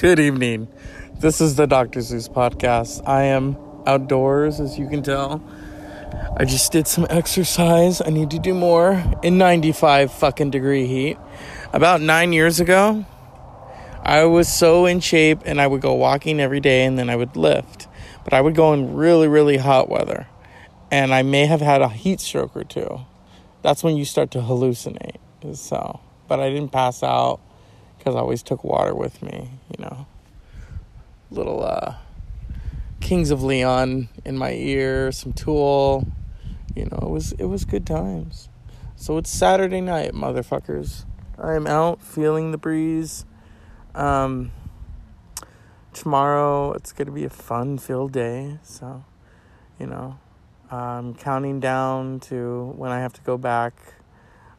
Good evening. This is the Dr. Zeus podcast. I am outdoors, as you can tell. I just did some exercise. I need to do more in 95 fucking degree heat. About nine years ago, I was so in shape and I would go walking every day and then I would lift. But I would go in really, really hot weather. And I may have had a heat stroke or two. That's when you start to hallucinate. So, but I didn't pass out because I always took water with me, you know. Little uh, Kings of Leon in my ear, some Tool, you know. It was it was good times. So it's Saturday night, motherfuckers. I am out feeling the breeze. Um, tomorrow it's gonna be a fun-filled day, so you know, I'm counting down to when I have to go back.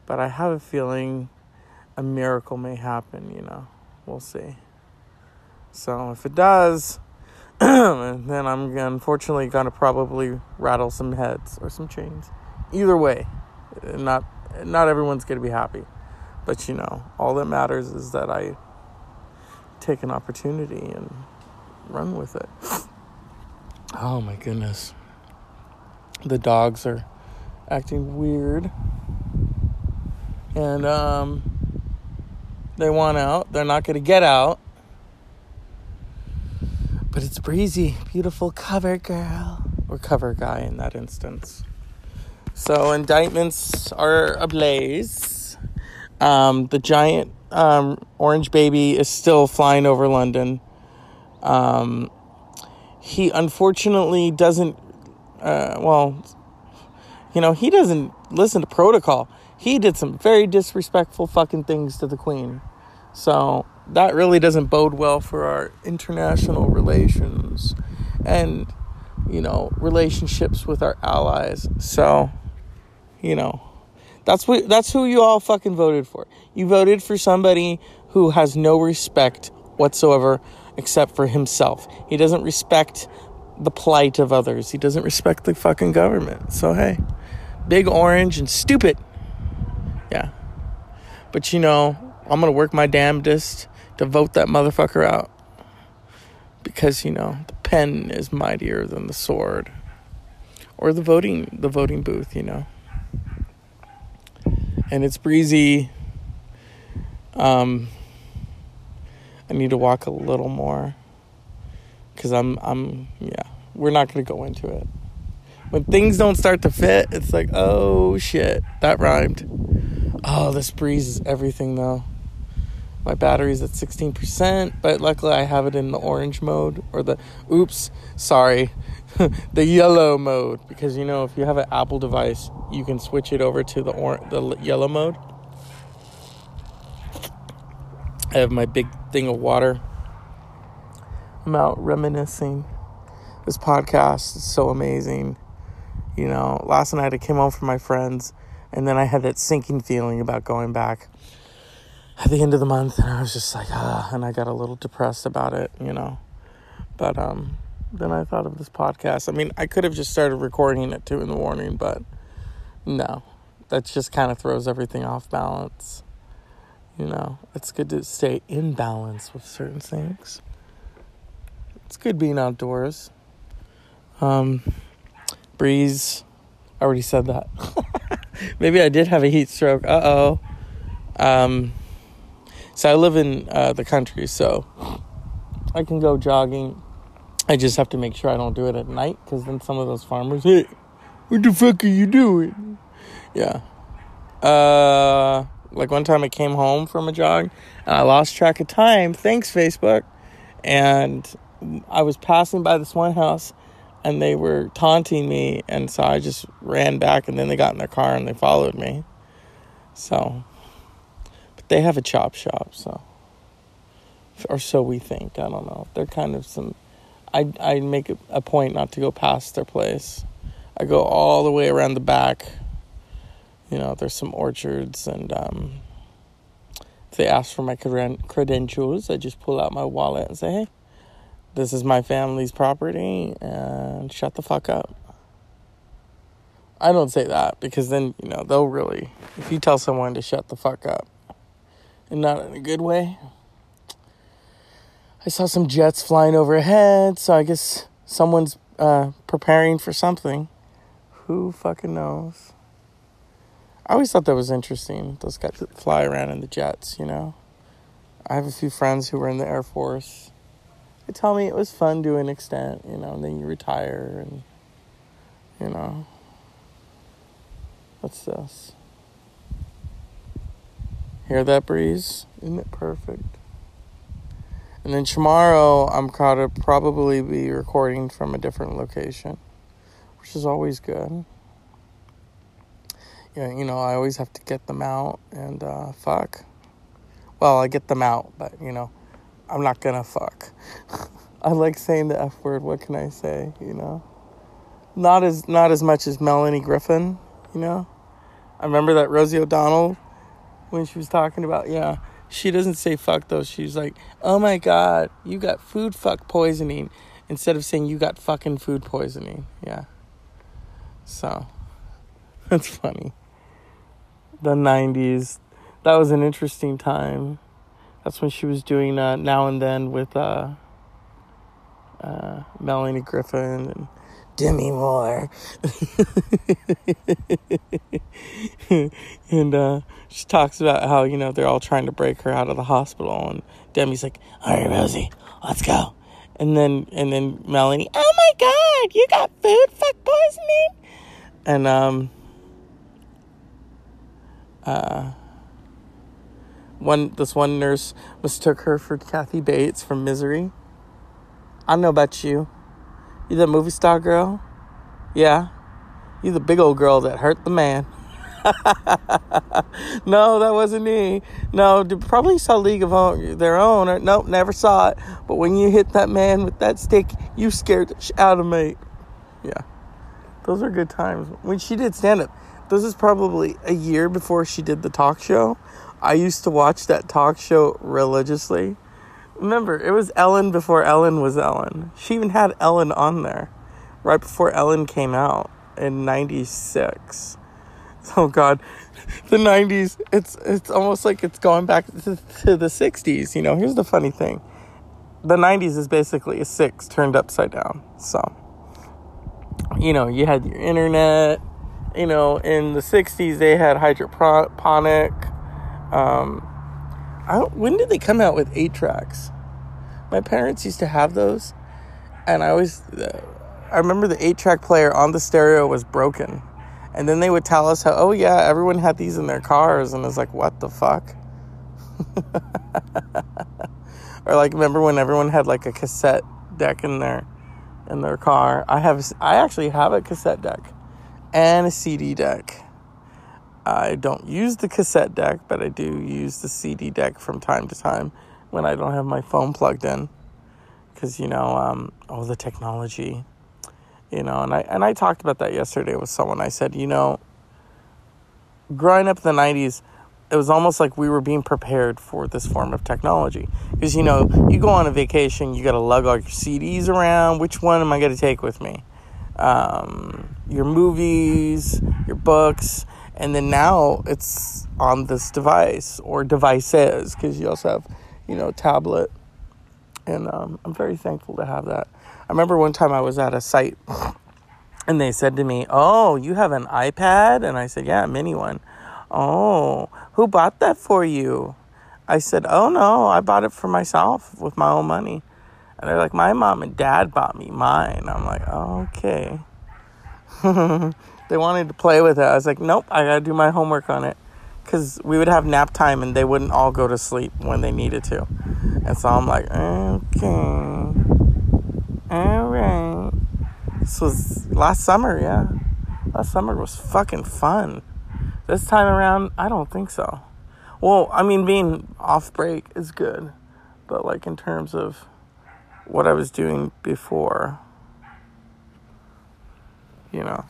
But I have a feeling a miracle may happen, you know. We'll see. So if it does, then I'm unfortunately to probably rattle some heads or some chains. Either way, not not everyone's to be happy. But you know, all that matters is that I take an opportunity and run with it. Oh my goodness. The dogs are acting weird. And um they want out. They're not going to get out. But it's breezy, beautiful cover girl or cover guy in that instance. So indictments are ablaze. Um, the giant um, orange baby is still flying over London. Um, he unfortunately doesn't. Uh, well, you know, he doesn't listen to protocol he did some very disrespectful fucking things to the queen. So that really doesn't bode well for our international relations and, you know, relationships with our allies. So, you know, that's what that's who you all fucking voted for. You voted for somebody who has no respect whatsoever except for himself. He doesn't respect the plight of others. He doesn't respect the fucking government. So hey, big orange and stupid. But you know, I'm to work my damnedest to vote that motherfucker out. Because, you know, the pen is mightier than the sword. Or the voting the voting booth, you know. And it's breezy. Um I need to walk a little more cuz I'm I'm yeah, we're not to go into it. When things don't start to fit, it's like, "Oh shit, that rhymed." Oh, this breeze is everything though. My battery's at 16%, but luckily I have it in the orange mode or the oops, sorry, the yellow mode because you know if you have an Apple device, you can switch it over to the or- the yellow mode. I have my big thing of water. I'm out reminiscing. This podcast is so amazing. You know, last night I came home from my friends and then I had that sinking feeling about going back at the end of the month, and I was just like, ah, and I got a little depressed about it, you know. But um, then I thought of this podcast. I mean, I could have just started recording at two in the morning, but no, that just kind of throws everything off balance. You know, it's good to stay in balance with certain things. It's good being outdoors. Um, breeze. I already said that. Maybe I did have a heat stroke. Uh oh. Um, so I live in uh, the country, so I can go jogging. I just have to make sure I don't do it at night because then some of those farmers, hey, what the fuck are you doing? Yeah. Uh, like one time I came home from a jog and I lost track of time. Thanks, Facebook. And I was passing by this one house and they were taunting me and so I just ran back and then they got in their car and they followed me. So but they have a chop shop, so or so we think. I don't know. They're kind of some I I make a point not to go past their place. I go all the way around the back. You know, there's some orchards and um if they ask for my credentials, I just pull out my wallet and say, "Hey, this is my family's property and shut the fuck up. I don't say that because then, you know, they'll really, if you tell someone to shut the fuck up and not in a good way, I saw some jets flying overhead, so I guess someone's uh, preparing for something. Who fucking knows? I always thought that was interesting. Those guys that fly around in the jets, you know. I have a few friends who were in the Air Force. Tell me it was fun to an extent, you know, and then you retire and, you know. What's this? Hear that breeze? Isn't it perfect? And then tomorrow, I'm going to probably be recording from a different location, which is always good. Yeah, you know, I always have to get them out and uh, fuck. Well, I get them out, but you know, I'm not gonna fuck. I like saying the F word. What can I say? You know, not as not as much as Melanie Griffin. You know, I remember that Rosie O'Donnell when she was talking about yeah. She doesn't say fuck though. She's like, oh my god, you got food fuck poisoning, instead of saying you got fucking food poisoning. Yeah. So that's funny. The '90s, that was an interesting time. That's when she was doing uh, now and then with uh, uh, Melanie Griffin and Demi Moore. and uh, she talks about how, you know, they're all trying to break her out of the hospital. And Demi's like, all right, Rosie, let's go. And then, and then Melanie, oh my God, you got food fuck poisoning? And, um, uh, one this one nurse mistook her for Kathy Bates from Misery. I don't know about you. You the movie star girl? Yeah. You the big old girl that hurt the man. no, that wasn't me. No, probably saw League of Their Own. Or, nope, never saw it. But when you hit that man with that stick, you scared the sh- out of me. Yeah, those are good times. When she did stand up, this is probably a year before she did the talk show. I used to watch that talk show religiously. Remember, it was Ellen before Ellen was Ellen. She even had Ellen on there right before Ellen came out in 96. Oh god, the 90s, it's it's almost like it's going back to, to the 60s, you know. Here's the funny thing. The 90s is basically a 6 turned upside down. So, you know, you had your internet, you know, in the 60s they had hydroponic um, when did they come out with eight tracks? My parents used to have those, and I always, I remember the eight track player on the stereo was broken, and then they would tell us how, oh yeah, everyone had these in their cars, and it's like, what the fuck? or like, remember when everyone had like a cassette deck in their in their car? I have, I actually have a cassette deck and a CD deck I don't use the cassette deck, but I do use the CD deck from time to time when I don't have my phone plugged in. Because, you know, um, all the technology, you know, and I, and I talked about that yesterday with someone. I said, you know, growing up in the 90s, it was almost like we were being prepared for this form of technology. Because, you know, you go on a vacation, you got to lug all your CDs around. Which one am I going to take with me? Um, your movies, your books and then now it's on this device or devices because you also have you know tablet. And um, i'm very thankful to have that. I remember one time i was at a site and they said to me oh you have an ipad? And i said yeah mini one. Oh who bought that for you? I said oh no i bought it for myself with my own money. And they're like my mom and dad bought me mine. I'm like okay they wanted to play with it. I was like, nope, I gotta do my homework on it. Because we would have nap time and they wouldn't all go to sleep when they needed to. And so I'm like, okay. All right. This was last summer, yeah. Last summer was fucking fun. This time around, I don't think so. Well, I mean, being off break is good. But, like, in terms of what I was doing before, you know.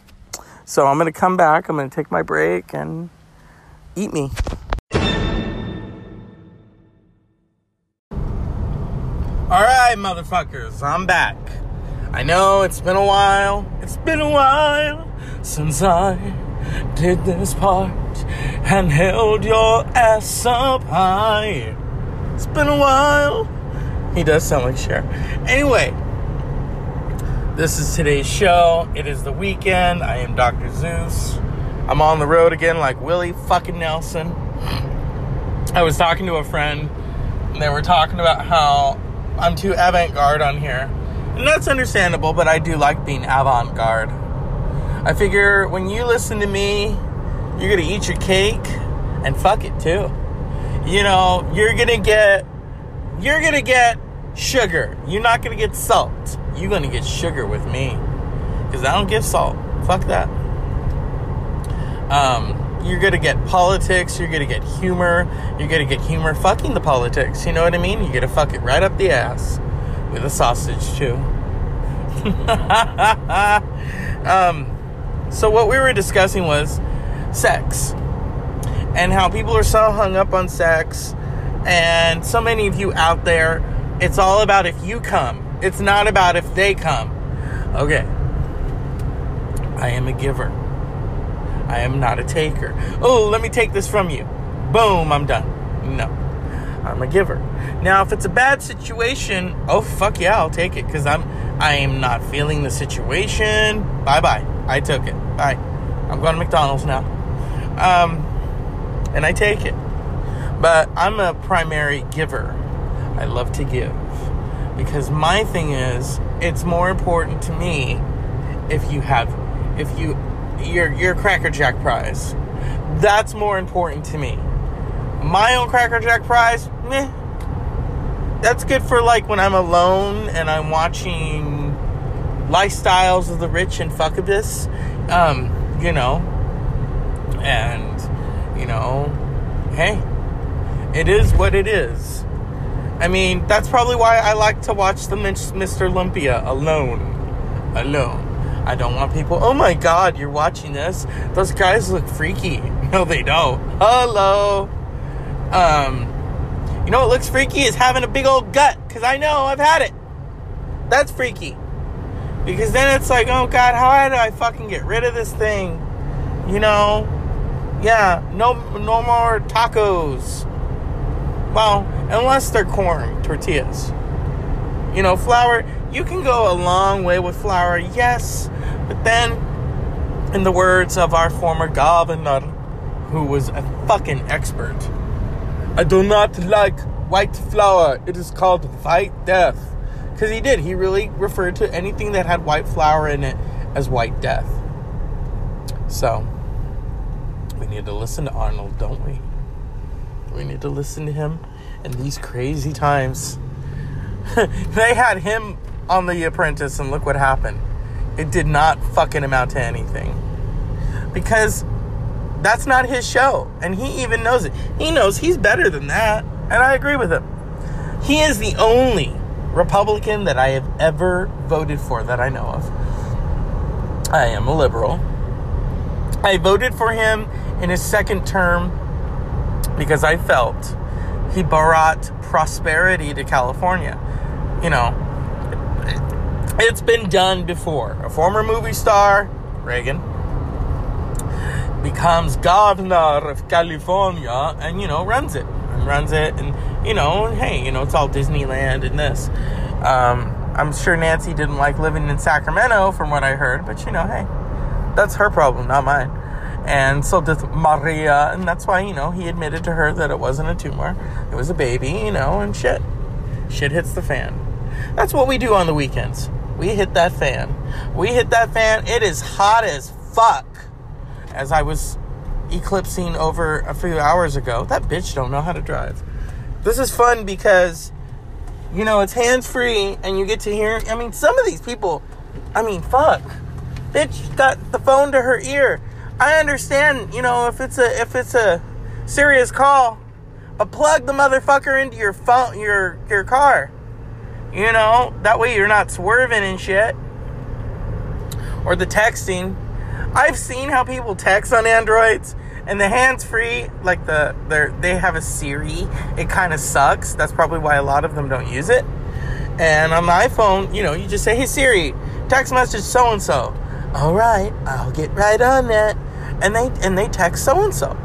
So I'm going to come back. I'm going to take my break and eat me. All right, motherfuckers, I'm back. I know it's been a while. It's been a while since I did this part and held your ass up high. It's been a while. He does sound like Cher. Anyway, this is today's show. It is the weekend. I am Dr. Zeus. I'm on the road again like Willie fucking Nelson. I was talking to a friend, and they were talking about how I'm too avant garde on here. And that's understandable, but I do like being avant garde. I figure when you listen to me, you're gonna eat your cake and fuck it too. You know, you're gonna get you're gonna get sugar. You're not gonna get salt. You're gonna get sugar with me. Because I don't give salt. Fuck that. Um, you're gonna get politics, you're gonna get humor, you're gonna get humor fucking the politics, you know what I mean? You're gonna fuck it right up the ass with a sausage too. um, so what we were discussing was sex and how people are so hung up on sex and so many of you out there it's all about if you come it's not about if they come. Okay. I am a giver. I am not a taker. Oh let me take this from you. Boom i'm done. No. I'm a giver. Now if it's a bad situation oh fuck yeah i'll take it because i'm i am not feeling the situation. Bye bye i took it. Bye. I'm going to mcdonald's now. Um and I take it. But I'm a primary giver. I love to give because my thing is it's more important to me if you have if you your your cracker jack prize. That's more important to me. My own cracker jack prize meh. That's good for like when i'm alone and i'm watching lifestyles of the rich and fuckabus um you know? And you know, hey, it is what it is. I mean, that's probably why I like to watch the Mr. Olympia alone. Alone. I don't want people, oh my god, you're watching this. Those guys look freaky. No, they don't. Hello. Um, you know what looks freaky is having a big old gut, because I know I've had it. That's freaky. Because then it's like, oh god, how do I fucking get rid of this thing? You know? Yeah, no, no more tacos. Well, unless they're corn tortillas. You know, flour, you can go a long way with flour, yes, but then, in the words of our former governor, who was a fucking expert, I do not like white flour. It is called white death. Because he did. He really referred to anything that had white flour in it as white death. So, we need to listen to Arnold, don't we? We need to listen to him in these crazy times. they had him on The Apprentice, and look what happened. It did not fucking amount to anything. Because that's not his show. And he even knows it. He knows he's better than that. And I agree with him. He is the only Republican that I have ever voted for that I know of. I am a liberal. I voted for him in his second term because I felt he brought prosperity to California. You know, it's been done before. A former movie star, Reagan, becomes governor of California and, you know, runs it. And runs it. And, you know, hey, you know, it's all Disneyland and this. Um, I'm sure Nancy didn't like living in Sacramento from what I heard, but, you know, hey, that's her problem, not mine and so did Maria, and that's why you know he admitted to her that it wasn't a tumor, it was a baby, you know, and shit, shit hits the fan. That's what we do on the weekends. We hit that fan. We hit that fan. It is hot as fuck. As I was eclipsing over a few hours ago, that bitch don't know how to drive. This is fun because you know it's hands free and you get to hear. I mean, some of these people, I mean, fuck, bitch got the phone to her ear I understand, you know, if it's a if it's a serious call, but plug the motherfucker into your phone your your car. You know, that way you're not swerving and shit. Or the texting. I've seen how people text on Androids and the hands free, like the they they have a Siri. It kind of sucks. That's probably why a lot of them don't use it. And on the iPhone, you know, you just say, "Hey Siri, text message so and so." All right, I'll get right on that and they and they text so and so.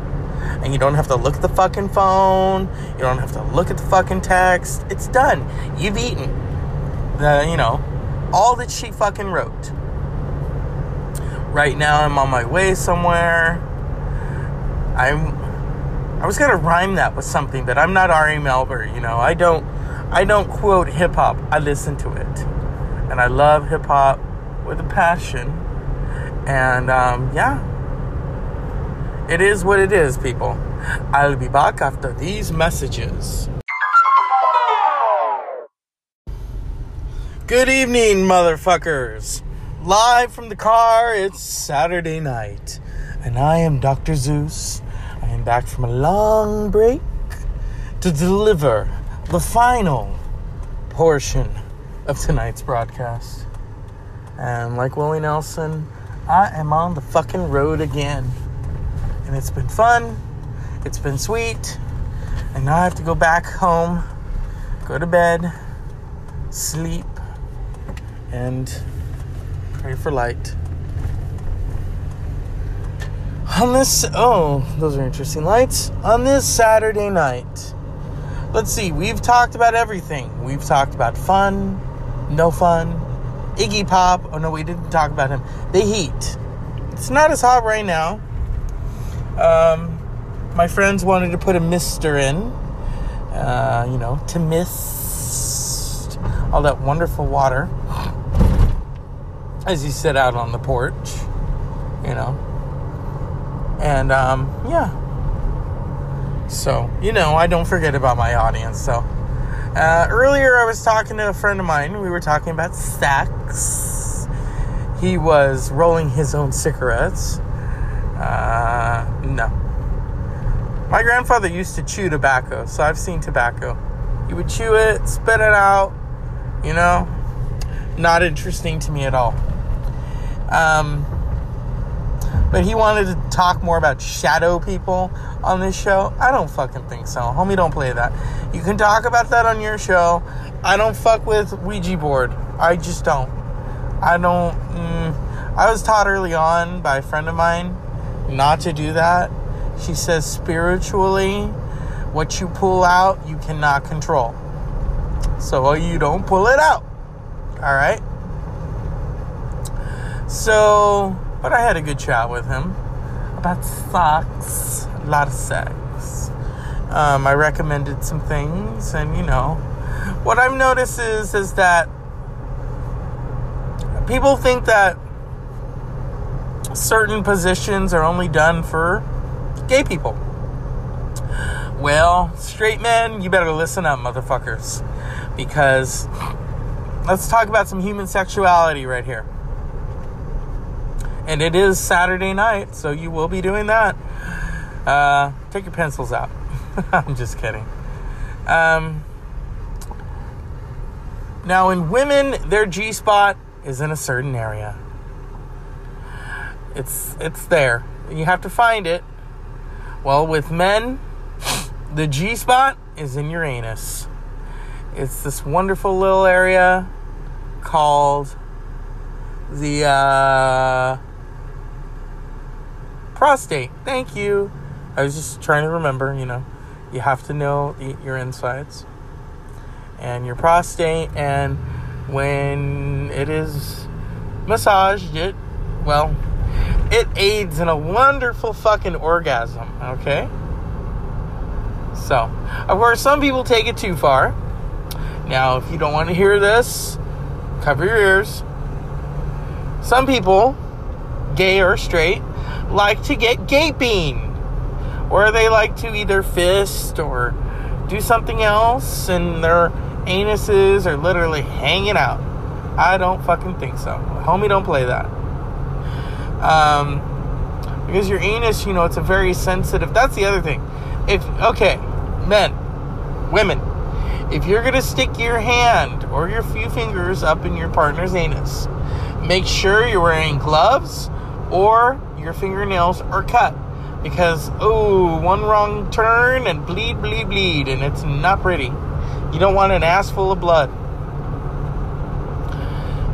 and you don't have to look at the fucking phone. You don't have to look at the fucking text. It's done. You've eaten. The, you know, all that she fucking wrote. Right now, I'm on my way somewhere. I'm. I was gonna rhyme that with something, but I'm not Ari Melber. You know, I don't. I don't quote hip hop. I listen to it, and I love hip hop with a passion. And um, yeah, it is what it is, people. I'll be back after these messages. Good evening, motherfuckers. Live from the car, it's Saturday night, and I am Dr. Zeus. I am back from a long break to deliver the final portion of tonight's broadcast. And like Willie Nelson, I am on the fucking road again. And it's been fun, it's been sweet, and now I have to go back home, go to bed, sleep, and pray for light. On this, oh, those are interesting lights. On this Saturday night, let's see, we've talked about everything. We've talked about fun, no fun, Iggy Pop. Oh, no, we didn't talk about him. The heat. It's not as hot right now. Um, my friends wanted to put a mister in, uh, you know, to mist all that wonderful water as you sit out on the porch, you know. And um, yeah. So, you know, I don't forget about my audience. So, uh, earlier I was talking to a friend of mine. We were talking about sex. He was rolling his own cigarettes. Uh, no. My grandfather used to chew tobacco, so I've seen tobacco. He would chew it, spit it out, you know. Not interesting to me at all. Um, but he wanted to talk more about shadow people on this show. I don't fucking think so. Homie, don't play that. You can talk about that on your show. I don't fuck with Ouija board. I just don't. I don't. Mm, I was taught early on by a friend of mine not to do that. She says spiritually, what you pull out, you cannot control. So you don't pull it out. All right? So, but I had a good chat with him about sex, a lot of sex. Um, I recommended some things, and you know, what I've noticed is is that people think that certain positions are only done for gay people. Well, straight men, you better listen up, motherfuckers, because let's talk about some human sexuality right here and it is Saturday night, so you will be doing that. Uh, take your pencils out. I'm just kidding. Um, now, in women, their G spot is in a certain area. It's it's there. You have to find it. Well, with men, the G spot is in your anus. It's this wonderful little area called the uh, prostate. Thank you. I was just trying to remember, you know, you have to know your insides and your prostate. And when it is massaged, it, well, it aids in a wonderful fucking orgasm, okay? So, of course, some people take it too far. Now, if you don't want to hear this, cover your ears. Some people, gay or straight, like to get gaping, or they like to either fist or do something else, and their anuses are literally hanging out. I don't fucking think so. Homie, don't play that. Um, because your anus, you know, it's a very sensitive. That's the other thing. If okay, men, women, if you're gonna stick your hand or your few fingers up in your partner's anus, make sure you're wearing gloves or your fingernails are cut because oh one wrong turn and bleed bleed bleed and it's not pretty you don't want an ass full of blood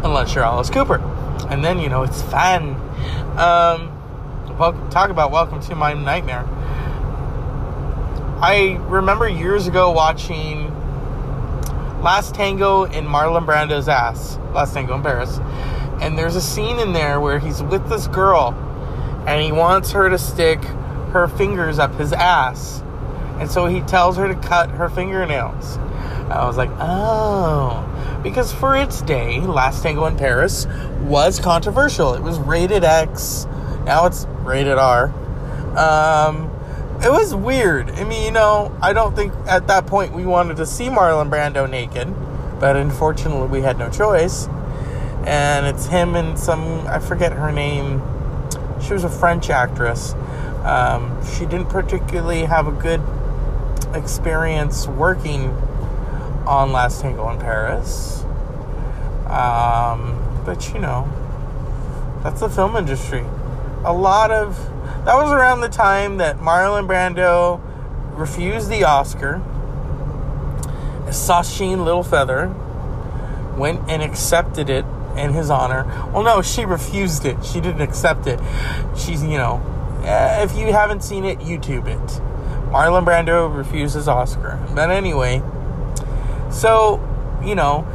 unless you're alice cooper and then you know it's fun um well, talk about welcome to my nightmare I remember years ago watching Last Tango in Marlon Brando's ass. Last Tango in Paris. And there's a scene in there where he's with this girl and he wants her to stick her fingers up his ass. And so he tells her to cut her fingernails. I was like, oh. Because for its day, Last Tango in Paris was controversial. It was rated X. Now it's rated R. Um, it was weird. I mean, you know, I don't think at that point we wanted to see Marlon Brando naked, but unfortunately we had no choice. And it's him and some, I forget her name. She was a French actress. Um, she didn't particularly have a good experience working on Last Tango in Paris. Um, but you know, that's the film industry. A lot of that was around the time that Marlon Brando refused the Oscar. Sacheen Little Feather went and accepted it in his honor. Well, no, she refused it. She didn't accept it. She's, you know, eh, if you haven't seen it, YouTube it. Marlon Brando refuses Oscar. But anyway, so, you know,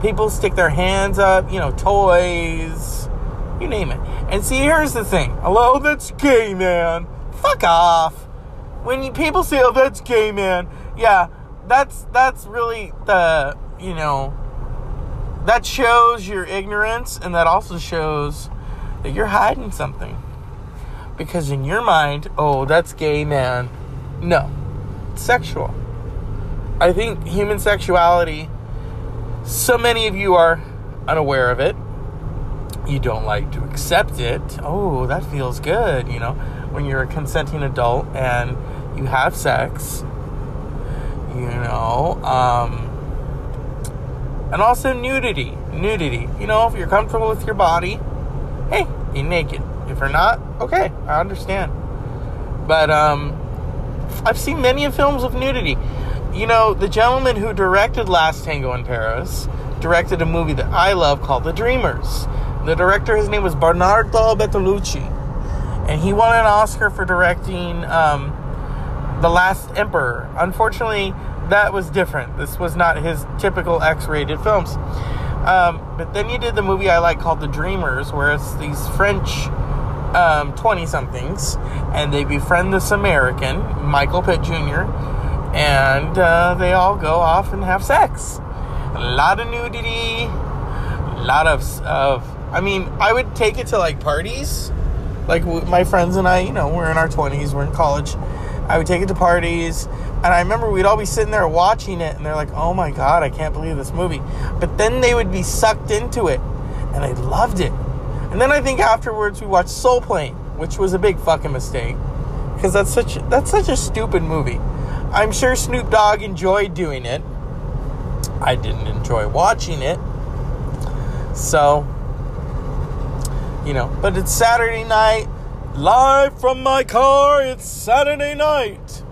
people stick their hands up, you know, toys, you name it. And see, here's the thing. Hello, that's gay, man. Fuck off. When you, people say, "Oh, that's gay, man," yeah, that's that's really the you know that shows your ignorance, and that also shows that you're hiding something. Because in your mind, oh, that's gay, man. No, it's sexual. I think human sexuality. So many of you are unaware of it you don't like to accept it, oh, that feels good, you know, when you're a consenting adult and you have sex, you know, um, and also nudity, nudity, you know, if you're comfortable with your body, hey, be naked. If you're not, okay, I understand. But, um, I've seen many films of nudity. You know, the gentleman who directed Last Tango in Paris directed a movie that I love called The Dreamers the director, his name was Bernardo Bertolucci, and he won an Oscar for directing um, The Last Emperor. Unfortunately, that was different. This was not his typical X-rated films. Um, but then he did the movie I like called The Dreamers, where it's these French um, 20 somethings and they befriend this American, Michael Pitt Jr., and uh, they all go off and have sex. A lot of nudity, a lot of, of I mean, I would take it to like parties. Like my friends and I, you know, we're in our 20s, we're in college. I would take it to parties, and I remember we'd all be sitting there watching it, and they're like, "Oh my god, I can't believe this movie!" But then they would be sucked into it, and they loved it. And then I think afterwards we watched Soul Plane, which was a big fucking mistake, because that's such that's such a stupid movie. I'm sure Snoop Dogg enjoyed doing it. I didn't enjoy watching it. So you know, but it's Saturday night, live from my car. It's Saturday night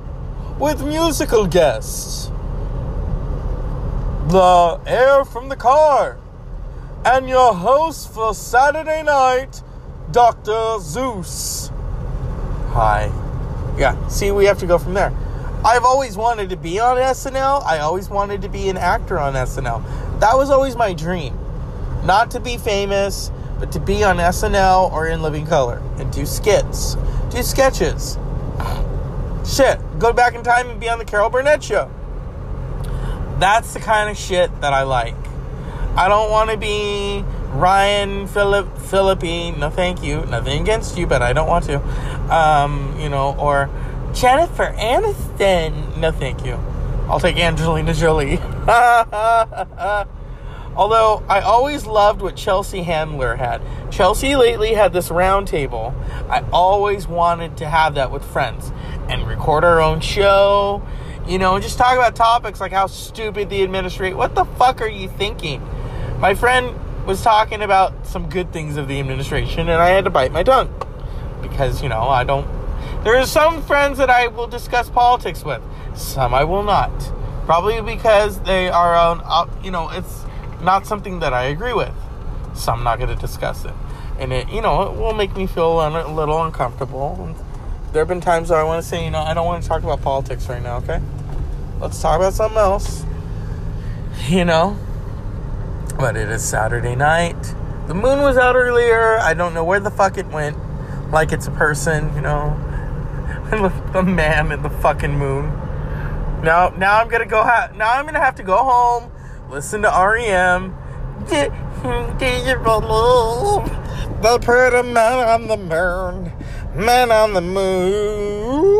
with musical guests. The air from the car. And your host for Saturday night, Dr. Zeus. Hi. Yeah, see, we have to go from there. I've always wanted to be on SNL. I always wanted to be an actor on SNL. That was always my dream. Not to be famous, but to be on SNL or in Living Color and do skits, do sketches. Shit, go back in time and be on the Carol Burnett show. That's the kind of shit that I like. I don't want to be Ryan Philip Phillippe. No, thank you. Nothing against you, but I don't want to. Um, you know, or Jennifer Aniston. No, thank you. I'll take Angelina Jolie. Although I always loved what Chelsea Handler had. Chelsea lately had this round table. I always wanted to have that with friends and record our own show, you know, and just talk about topics like how stupid the administration. What the fuck are you thinking? My friend was talking about some good things of the administration, and I had to bite my tongue because you know I don't. There are some friends that I will discuss politics with, some I will not. Probably because they are on, uh, you know, it's not something that I agree with. So I'm not going to discuss it. And it, you know, it will make me feel a little uncomfortable. there have been times where I want to say, you know, I don't want to talk about politics right now, okay? Let's talk about something else. You know? But it is Saturday night. The moon was out earlier. I don't know where the fuck it went. Like it's a person, you know? the man in the fucking moon. Now, now I'm gonna go. Ha- now I'm gonna have to go home, listen to REM. The pretty man on the moon, man on the moon?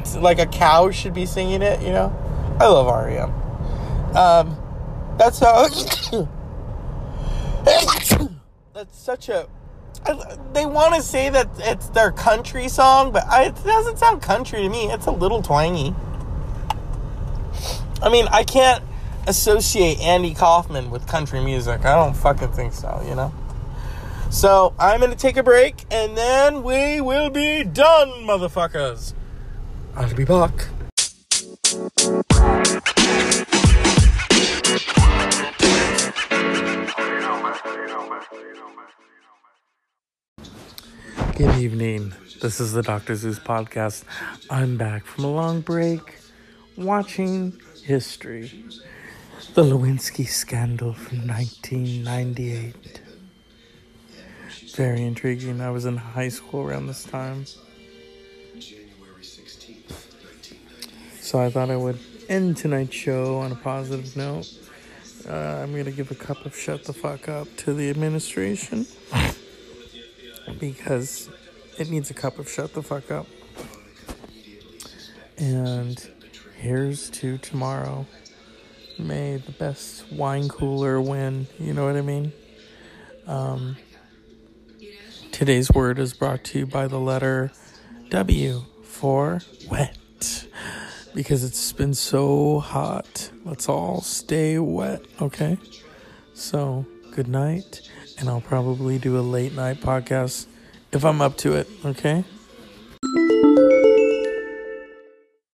It's like a cow should be singing it, you know. I love REM. Um, that's how. that's such a. They want to say that it's their country song, but it doesn't sound country to me. It's a little twangy. I mean, I can't associate Andy Kaufman with country music. I don't fucking think so, you know? So I'm going to take a break and then we will be done, motherfuckers. I'll be back. Good evening. This is the Dr. Zeus podcast. I'm back from a long break watching history. The Lewinsky scandal from 1998. Very intriguing. I was in high school around this time. So I thought I would end tonight's show on a positive note. Uh, I'm going to give a cup of shut the fuck up to the administration because it needs a cup of shut the fuck up. And here's to tomorrow. May the best wine cooler win. You know what I mean? Um, today's word is brought to you by the letter W for wet. Because it's been so hot. Let's all stay wet, okay? So, good night. And I'll probably do a late night podcast if I'm up to it, okay?